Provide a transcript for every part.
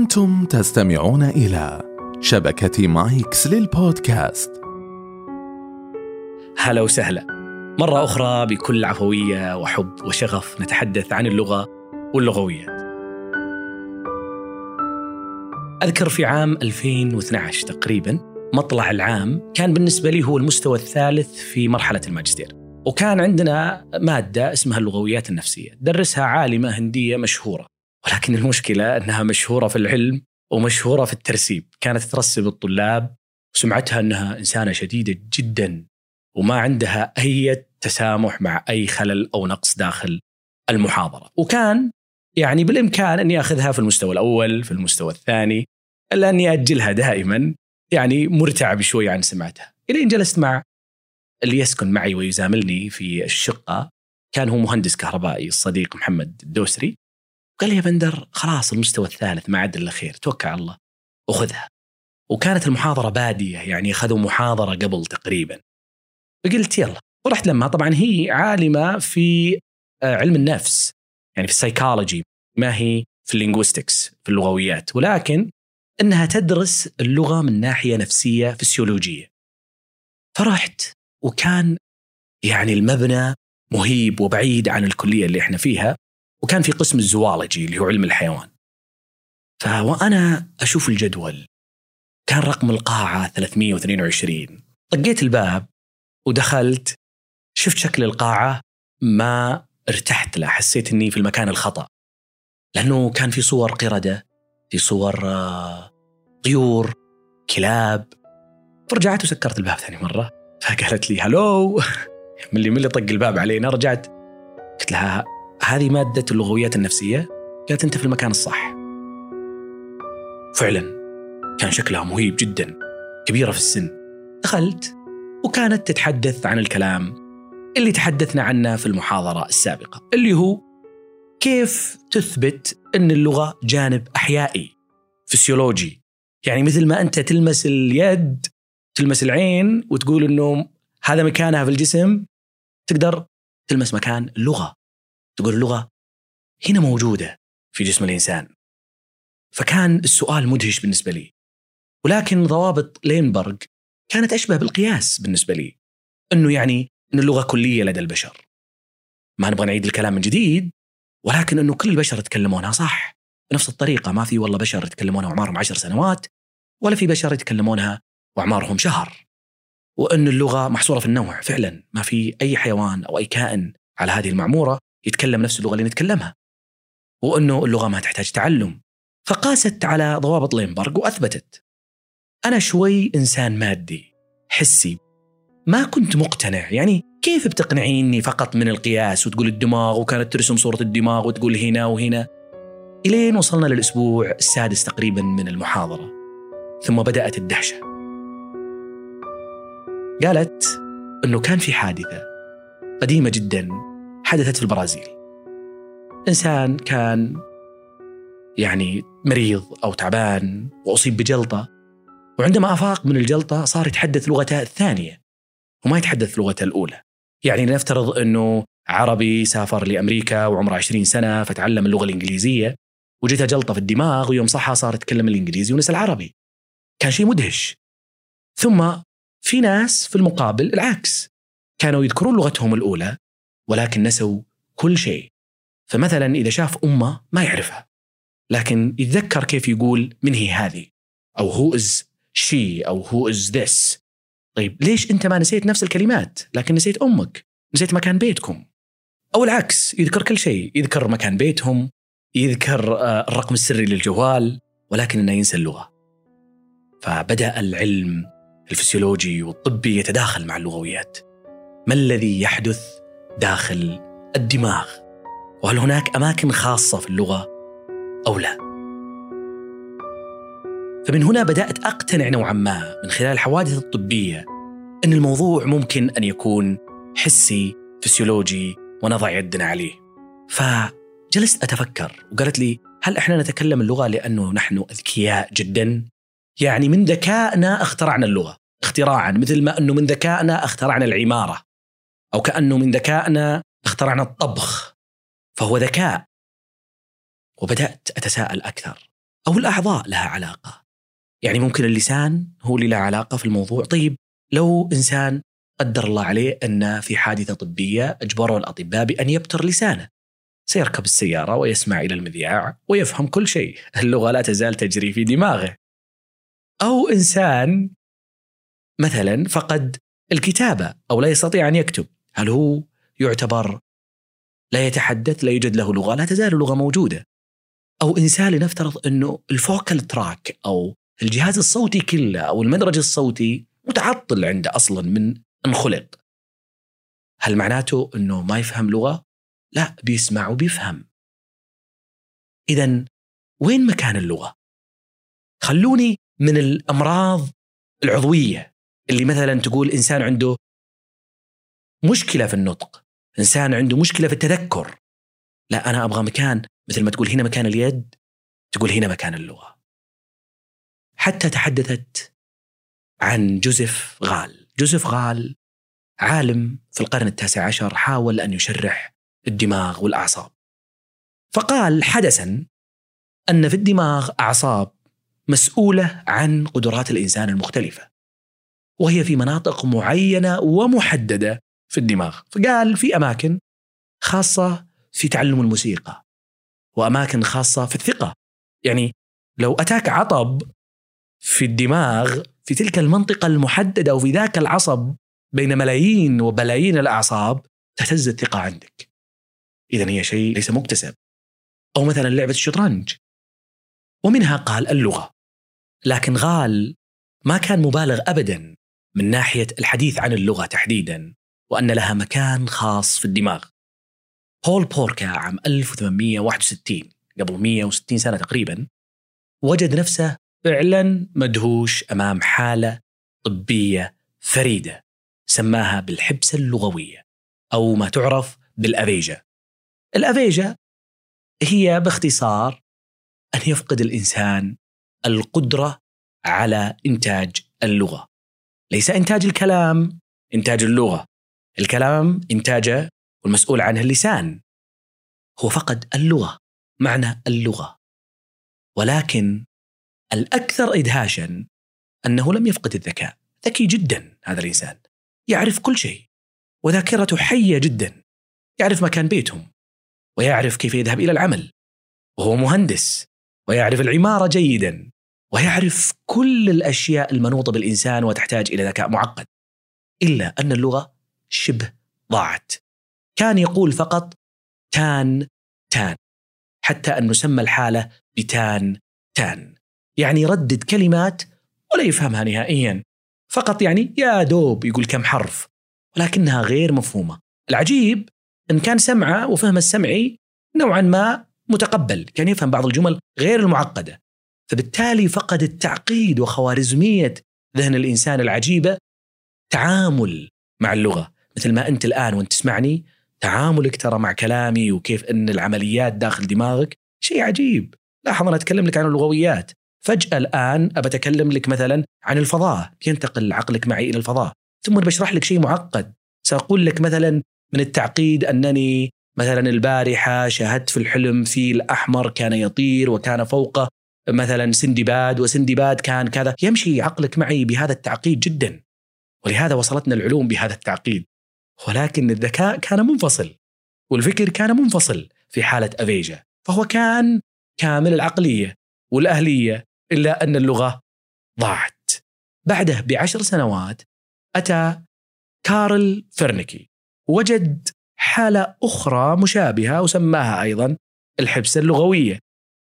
أنتم تستمعون إلى شبكة مايكس للبودكاست. هلا وسهلا. مرة أخرى بكل عفوية وحب وشغف نتحدث عن اللغة واللغويات. أذكر في عام 2012 تقريبا مطلع العام كان بالنسبة لي هو المستوى الثالث في مرحلة الماجستير. وكان عندنا مادة اسمها اللغويات النفسية. درسها عالمة هندية مشهورة. ولكن المشكلة أنها مشهورة في العلم ومشهورة في الترسيب. كانت ترسب الطلاب وسمعتها أنها إنسانة شديدة جدا وما عندها أي تسامح مع أي خلل أو نقص داخل المحاضرة. وكان يعني بالإمكان أني أخذها في المستوى الأول في المستوى الثاني إلا أني أجلها دائما يعني مرتعب شوي عن سمعتها. إلين جلست مع اللي يسكن معي ويزاملني في الشقة. كان هو مهندس كهربائي الصديق محمد الدوسري. قال لي يا بندر خلاص المستوى الثالث ما عاد إلا خير، توكل على الله وخذها. وكانت المحاضرة بادية يعني أخذوا محاضرة قبل تقريبا. فقلت يلا ورحت لما طبعا هي عالمة في آه، علم النفس يعني في السايكولوجي ما هي في ال linguistics في اللغويات. ولكن إنها تدرس اللغة من ناحية نفسية فسيولوجية. فرحت وكان يعني المبنى مهيب وبعيد عن الكلية اللي إحنا فيها. وكان في قسم الزوالجي اللي هو علم الحيوان. فوأنا أشوف الجدول. كان رقم القاعة 322 طقيت الباب ودخلت شفت شكل القاعة ما ارتحت له حسيت إني في المكان الخطأ. لأنه كان في صور قردة في صور آه، طيور كلاب. فرجعت وسكرت الباب ثاني مرة. فقالت لي هلو. من اللي من اللي طق الباب علينا رجعت. قلت لها هذه مادة اللغويات النفسية قالت انت في المكان الصح. فعلا كان شكلها مهيب جدا كبيرة في السن. دخلت وكانت تتحدث عن الكلام اللي تحدثنا عنه في المحاضرة السابقة اللي هو كيف تثبت إن اللغة جانب أحيائي فسيولوجي. يعني مثل ما أنت تلمس اليد تلمس العين وتقول إنه هذا مكانها في الجسم تقدر تلمس مكان اللغة تقول اللغة هنا موجودة في جسم الإنسان. فكان السؤال مدهش بالنسبة لي. ولكن ضوابط لينبرغ كانت أشبه بالقياس بالنسبة لي. إنه يعني إن اللغة كلية لدى البشر. ما نبغى نعيد الكلام من جديد ولكن إنه كل البشر يتكلمونها صح. بنفس الطريقة ما في والله بشر يتكلمونها وعمرهم عشر سنوات ولا في بشر يتكلمونها واعمارهم شهر. وإن اللغة محصورة في النوع فعلا ما في أي حيوان أو أي كائن على هذه المعمورة يتكلم نفس اللغة اللي نتكلمها. وأنه اللغة ما تحتاج تعلم. فقاست على ضوابط لينبرغ وأثبتت. أنا شوي إنسان مادي حسي. ما كنت مقتنع. يعني كيف بتقنعيني فقط من القياس وتقول الدماغ وكانت ترسم صورة الدماغ وتقول هنا وهنا؟ إلين وصلنا للأسبوع السادس تقريبا من المحاضرة. ثم بدأت الدهشة. قالت أنه كان في حادثة قديمة جدا. حدثت في البرازيل. إنسان كان يعني مريض أو تعبان وأصيب بجلطة وعندما أفاق من الجلطة صار يتحدث لغته الثانية وما يتحدث لغته الأولى. يعني نفترض أنه عربي سافر لأمريكا وعمره 20 سنة فتعلم اللغة الإنجليزية وجته جلطة في الدماغ ويوم صحى صار يتكلم الإنجليزي ونسى العربي. كان شيء مدهش. ثم في ناس في المقابل العكس كانوا يذكرون لغتهم الأولى ولكن نسوا كل شيء. فمثلا إذا شاف أمه ما يعرفها. لكن يتذكر كيف يقول من هي هذه؟ أو هو is she? أو هو is this? طيب ليش أنت ما نسيت نفس الكلمات؟ لكن نسيت أمك. نسيت مكان بيتكم. أو العكس يذكر كل شيء. يذكر مكان بيتهم. يذكر آه، الرقم السري للجوال. ولكن إنه ينسى اللغة. فبدأ العلم الفسيولوجي والطبي يتداخل مع اللغويات. ما الذي يحدث داخل الدماغ؟ وهل هناك أماكن خاصة في اللغة أو لا؟ فمن هنا بدأت أقتنع نوعا ما من خلال الحوادث الطبية أن الموضوع ممكن أن يكون حسي فسيولوجي ونضع يدنا عليه. ف جلست أتفكر وقالت لي هل إحنا نتكلم اللغة لأنه نحن أذكياء جدا؟ يعني من ذكائنا اخترعنا اللغة اختراعا مثل ما أنه من ذكائنا اخترعنا العمارة أو كأنه من ذكائنا اخترعنا الطبخ فهو ذكاء. وبدأت أتساءل أكثر. أو الأعضاء لها علاقة. يعني ممكن اللسان هو اللي له علاقة في الموضوع. طيب لو إنسان قدر الله عليه أن في حادثة طبية أجبره الأطباء بأن يبتر لسانه. سيركب السيارة ويسمع إلى المذياع ويفهم كل شيء. اللغة لا تزال تجري في دماغه. أو إنسان مثلا فقد الكتابة أو لا يستطيع أن يكتب. هل هو يعتبر لا يتحدث لا يوجد له لغة لا تزال اللغة موجودة أو إنسان لنفترض أنه الفوكال تراك أو الجهاز الصوتي كله أو المدرج الصوتي متعطل عنده أصلا من أن خلق هل معناته أنه ما يفهم لغة؟ لا بيسمع وبيفهم إذا وين مكان اللغة؟ خلوني من الأمراض العضوية اللي مثلا تقول إنسان عنده مشكلة في النطق. إنسان عنده مشكلة في التذكر. لا أنا أبغى مكان مثل ما تقول هنا مكان اليد تقول هنا مكان اللغة. حتى تحدثت عن جوزيف غال. جوزيف غال عالم في القرن التاسع عشر حاول أن يشرح الدماغ والأعصاب. فقال حدثا أن في الدماغ أعصاب مسؤولة عن قدرات الإنسان المختلفة وهي في مناطق معينة ومحددة في الدماغ. فقال في أماكن خاصة في تعلم الموسيقى وأماكن خاصة في الثقة. يعني لو أتاك عطب في الدماغ في تلك المنطقة المحددة وفي ذاك العصب بين ملايين وبلايين الأعصاب تهتز الثقة عندك. إذا هي شيء ليس مكتسب. أو مثلا لعبة الشطرنج. ومنها قال اللغة. لكن غال ما كان مبالغ أبدا من ناحية الحديث عن اللغة تحديدا. وأن لها مكان خاص في الدماغ. بول بوركا عام 1861 قبل 160 سنة تقريبا وجد نفسه فعلا مدهوش أمام حالة طبية فريدة سماها بالحبسة اللغوية أو ما تعرف بالأفيجا الأفيجا هي باختصار أن يفقد الإنسان القدرة على إنتاج اللغة. ليس إنتاج الكلام إنتاج اللغة. الكلام إنتاجه والمسؤول عنه اللسان. هو فقد اللغة معنى اللغة. ولكن الأكثر إدهاشا أنه لم يفقد الذكاء. ذكي جدا هذا الإنسان. يعرف كل شيء. وذاكرته حية جدا. يعرف مكان بيتهم. ويعرف كيف يذهب إلى العمل. وهو مهندس. ويعرف العمارة جيدا. ويعرف كل الأشياء المنوطة بالإنسان وتحتاج إلى ذكاء معقد. إلا أن اللغة شبه ضاعت. كان يقول فقط تان تان حتى أن نسمى الحالة بتان تان. يعني يردد كلمات ولا يفهمها نهائيا. فقط يعني يا دوب يقول كم حرف ولكنها غير مفهومة. العجيب أن كان سمعه وفهم السمعي نوعا ما متقبل كان يفهم بعض الجمل غير المعقدة. فبالتالي فقد التعقيد وخوارزمية ذهن الإنسان العجيبة تعامل مع اللغة. مثل ما أنت الآن وأنت تسمعني تعاملك ترى مع كلامي وكيف أن العمليات داخل دماغك شيء عجيب. لاحظ أنا أتكلم لك عن اللغويات. فجأة الآن أبى أتكلم لك مثلا عن الفضاء. ينتقل عقلك معي إلى الفضاء. ثم بشرح لك شيء معقد. سأقول لك مثلا من التعقيد أنني مثلا البارحة شاهدت في الحلم فيل أحمر كان يطير وكان فوقه مثلا سندباد وسندباد كان كذا. يمشي عقلك معي بهذا التعقيد جدا. ولهذا وصلتنا العلوم بهذا التعقيد. ولكن الذكاء كان منفصل والفكر كان منفصل في حالة أفيجيا فهو كان كامل العقلية والأهلية إلا أن اللغة ضاعت. بعده بعشر سنوات أتى كارل فيرنيكي وجد حالة أخرى مشابهة وسماها أيضا الحبسة اللغوية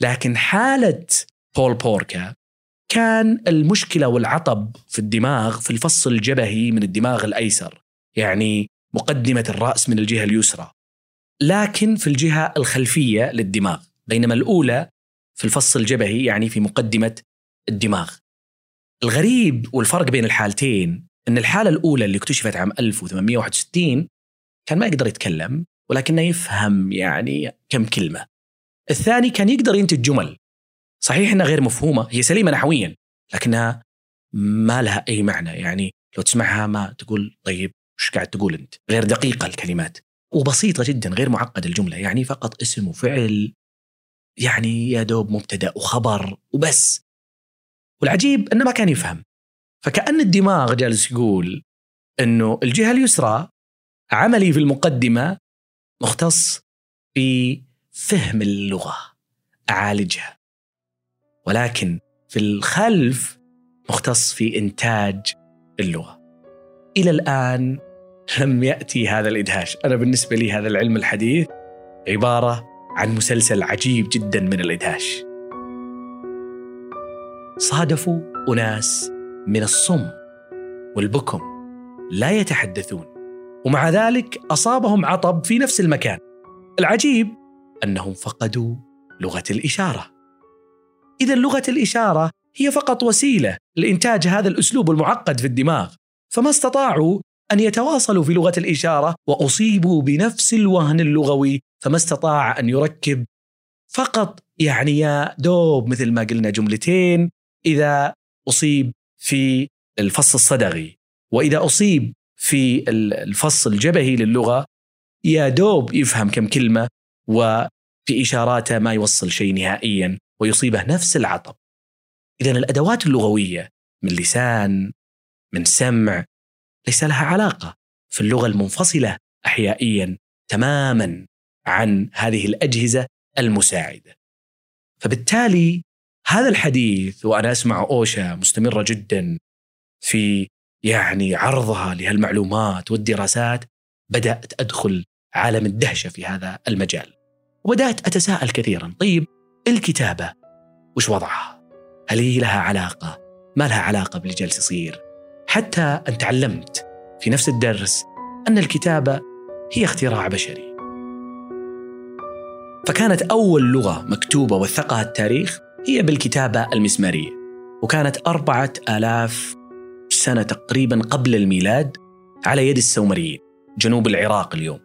لكن حالة بول بروكا كان المشكلة والعطب في الدماغ في الفص الجبهي من الدماغ الأيسر يعني مقدمة الرأس من الجهة اليسرى. لكن في الجهة الخلفية للدماغ بينما الأولى في الفص الجبهي يعني في مقدمة الدماغ. الغريب والفرق بين الحالتين أن الحالة الأولى اللي اكتشفت عام 1861 كان ما يقدر يتكلم ولكنه يفهم يعني كم كلمة. الثاني كان يقدر ينتج جمل. صحيح إنها غير مفهومة هي سليمة نحويا لكنها ما لها أي معنى يعني لو تسمعها ما تقول طيب وش قاعد تقول أنت؟ غير دقيقة الكلمات. وبسيطة جدا غير معقدة الجملة يعني فقط اسم وفعل يعني يا دوب مبتدأ وخبر وبس. والعجيب إنه ما كان يفهم. فكأن الدماغ جالس يقول إنه الجهة اليسرى عملي في المقدمة مختص بفهم اللغة اعالجها ولكن في الخلف مختص في إنتاج اللغة. إلى الآن لم يأتي هذا الإدهاش. أنا بالنسبة لي هذا العلم الحديث عبارة عن مسلسل عجيب جدا من الإدهاش. صادفوا أناس من الصم والبكم لا يتحدثون ومع ذلك أصابهم عطب في نفس المكان. العجيب أنهم فقدوا لغة الإشارة. اذا لغة الإشارة هي فقط وسيلة لإنتاج هذا الأسلوب المعقد في الدماغ فما استطاعوا أن يتواصلوا في لغة الإشارة وأصيبوا بنفس الوهن اللغوي فما استطاع أن يركب فقط يعني يا دوب مثل ما قلنا جملتين إذا أصيب في الفص الصدغي وإذا أصيب في الفص الجبهي للغة يا دوب يفهم كم كلمة وفي إشاراته ما يوصل شيء نهائيا ويصيبه نفس العطب. اذا الأدوات اللغوية من لسان من سمع ليس لها علاقة في اللغة المنفصلة احيائيا تماما عن هذه الأجهزة المساعدة. فبالتالي هذا الحديث وأنا أسمع أوشا مستمرة جدا في يعني عرضها لهالمعلومات والدراسات بدأت أدخل عالم الدهشة في هذا المجال. وبدأت أتساءل كثيرا، طيب الكتابة وش وضعها؟ هل هي لها علاقة؟ ما لها علاقة باللي جالس يصير؟ حتى أن تعلمت في نفس الدرس أن الكتابه هي اختراع بشري. فكانت أول لغة مكتوبة وثقها التاريخ هي بالكتابة المسمارية وكانت أربعة آلاف سنة تقريبا قبل الميلاد على يد السومريين جنوب العراق اليوم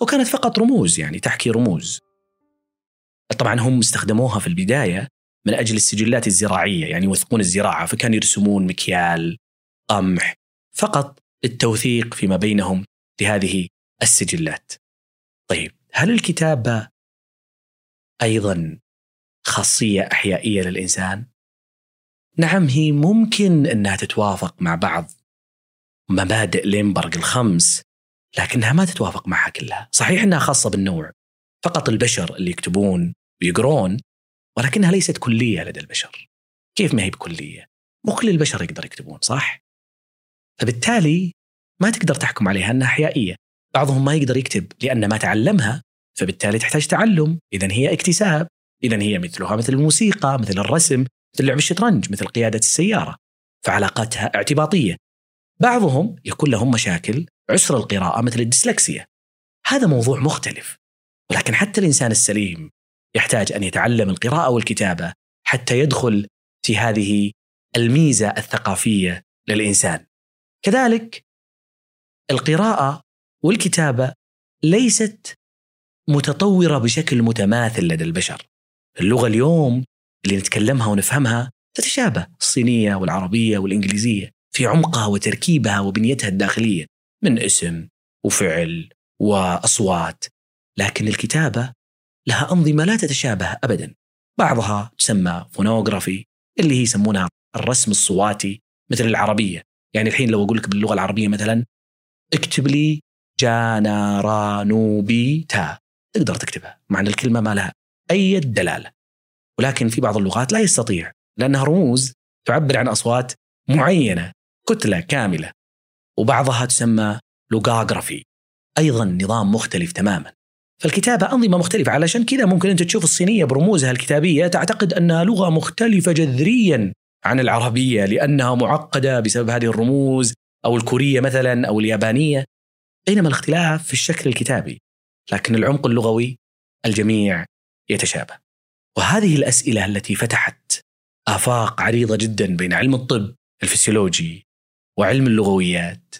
وكانت فقط رموز يعني تحكي رموز طبعا هم استخدموها في البداية من أجل السجلات الزراعية يعني يوثقون الزراعة فكانوا يرسمون مكيال قمح فقط التوثيق فيما بينهم لهذه السجلات طيب هل الكتابة أيضا خاصية أحيائية للإنسان؟ نعم هي ممكن أنها تتوافق مع بعض مبادئ لينبرغ الخمس لكنها ما تتوافق معها كلها صحيح أنها خاصة بالنوع فقط البشر اللي يكتبون ويقرون ولكنها ليست كلية لدى البشر كيف ما هي بكلية؟ مو كل البشر يقدر يكتبون صح؟ فبالتالي ما تقدر تحكم عليها أنها أحيائية بعضهم ما يقدر يكتب لأن ما تعلمها فبالتالي تحتاج تعلم. إذا هي اكتساب. إذا هي مثلها مثل الموسيقى مثل الرسم مثل لعب الشطرنج مثل قيادة السيارة. فعلاقاتها اعتباطية. بعضهم يكون لهم مشاكل عسر القراءة مثل الديسلكسيا. هذا موضوع مختلف. ولكن حتى الإنسان السليم يحتاج أن يتعلم القراءة والكتابة حتى يدخل في هذه الميزة الثقافية للإنسان. كذلك القراءة والكتابة ليست متطورة بشكل متماثل لدى البشر. اللغة اليوم اللي نتكلمها ونفهمها تتشابه الصينية والعربية والإنجليزية في عمقها وتركيبها وبنيتها الداخلية من اسم وفعل وأصوات لكن الكتابة لها أنظمة لا تتشابه أبدا. بعضها تسمى فونوغرافي اللي هي يسمونها الرسم الصواتي مثل العربية. يعني الحين لو أقول لك باللغة العربية مثلا اكتب لي جانا را نوبي تا. تقدر تكتبها مع أن الكلمة ما لها أي دلالة. ولكن في بعض اللغات لا يستطيع لأنها رموز تعبر عن أصوات معينة كتلة كاملة وبعضها تسمى لوغاغرافي. أيضا نظام مختلف تماما. فالكتابة أنظمة مختلفة علشان كذا ممكن أنت تشوف الصينية برموزها الكتابية تعتقد أنها لغة مختلفة جذريا. عن العربية لأنها معقدة بسبب هذه الرموز أو الكورية مثلا أو اليابانية بينما الاختلاف في الشكل الكتابي لكن العمق اللغوي الجميع يتشابه. وهذه الأسئلة التي فتحت آفاق عريضة جدا بين علم الطب الفسيولوجي وعلم اللغويات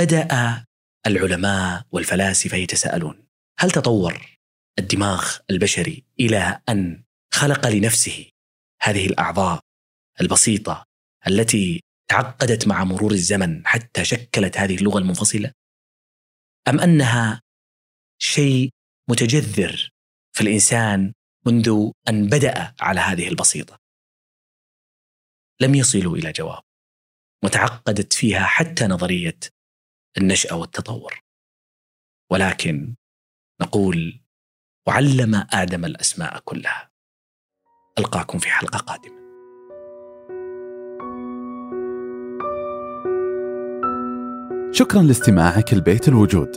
بدأ العلماء والفلاسفة يتساءلون هل تطور الدماغ البشري إلى أن خلق لنفسه هذه الأعضاء البسيطة التي تعقدت مع مرور الزمن حتى شكلت هذه اللغة المنفصلة؟ أم أنها شيء متجذر في الإنسان منذ أن بدأ على هذه البسيطة؟ لم يصلوا إلى جواب وتعقدت فيها حتى نظرية النشأة والتطور. ولكن نقول وعلم آدم الأسماء كلها. ألقاكم في حلقة قادمة. شكرا لاستماعك البيت الوجود.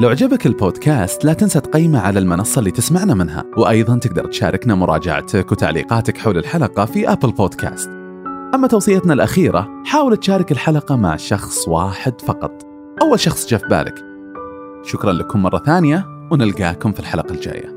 لو عجبك البودكاست لا تنسى تقيمه على المنصة اللي تسمعنا منها. وأيضا تقدر تشاركنا مراجعتك وتعليقاتك حول الحلقة في أبل بودكاست أما توصيتنا الأخيرة حاول تشارك الحلقة مع شخص واحد فقط. أول شخص جاء في بالك. شكرا لكم مرة ثانية ونلقاكم في الحلقة الجاية.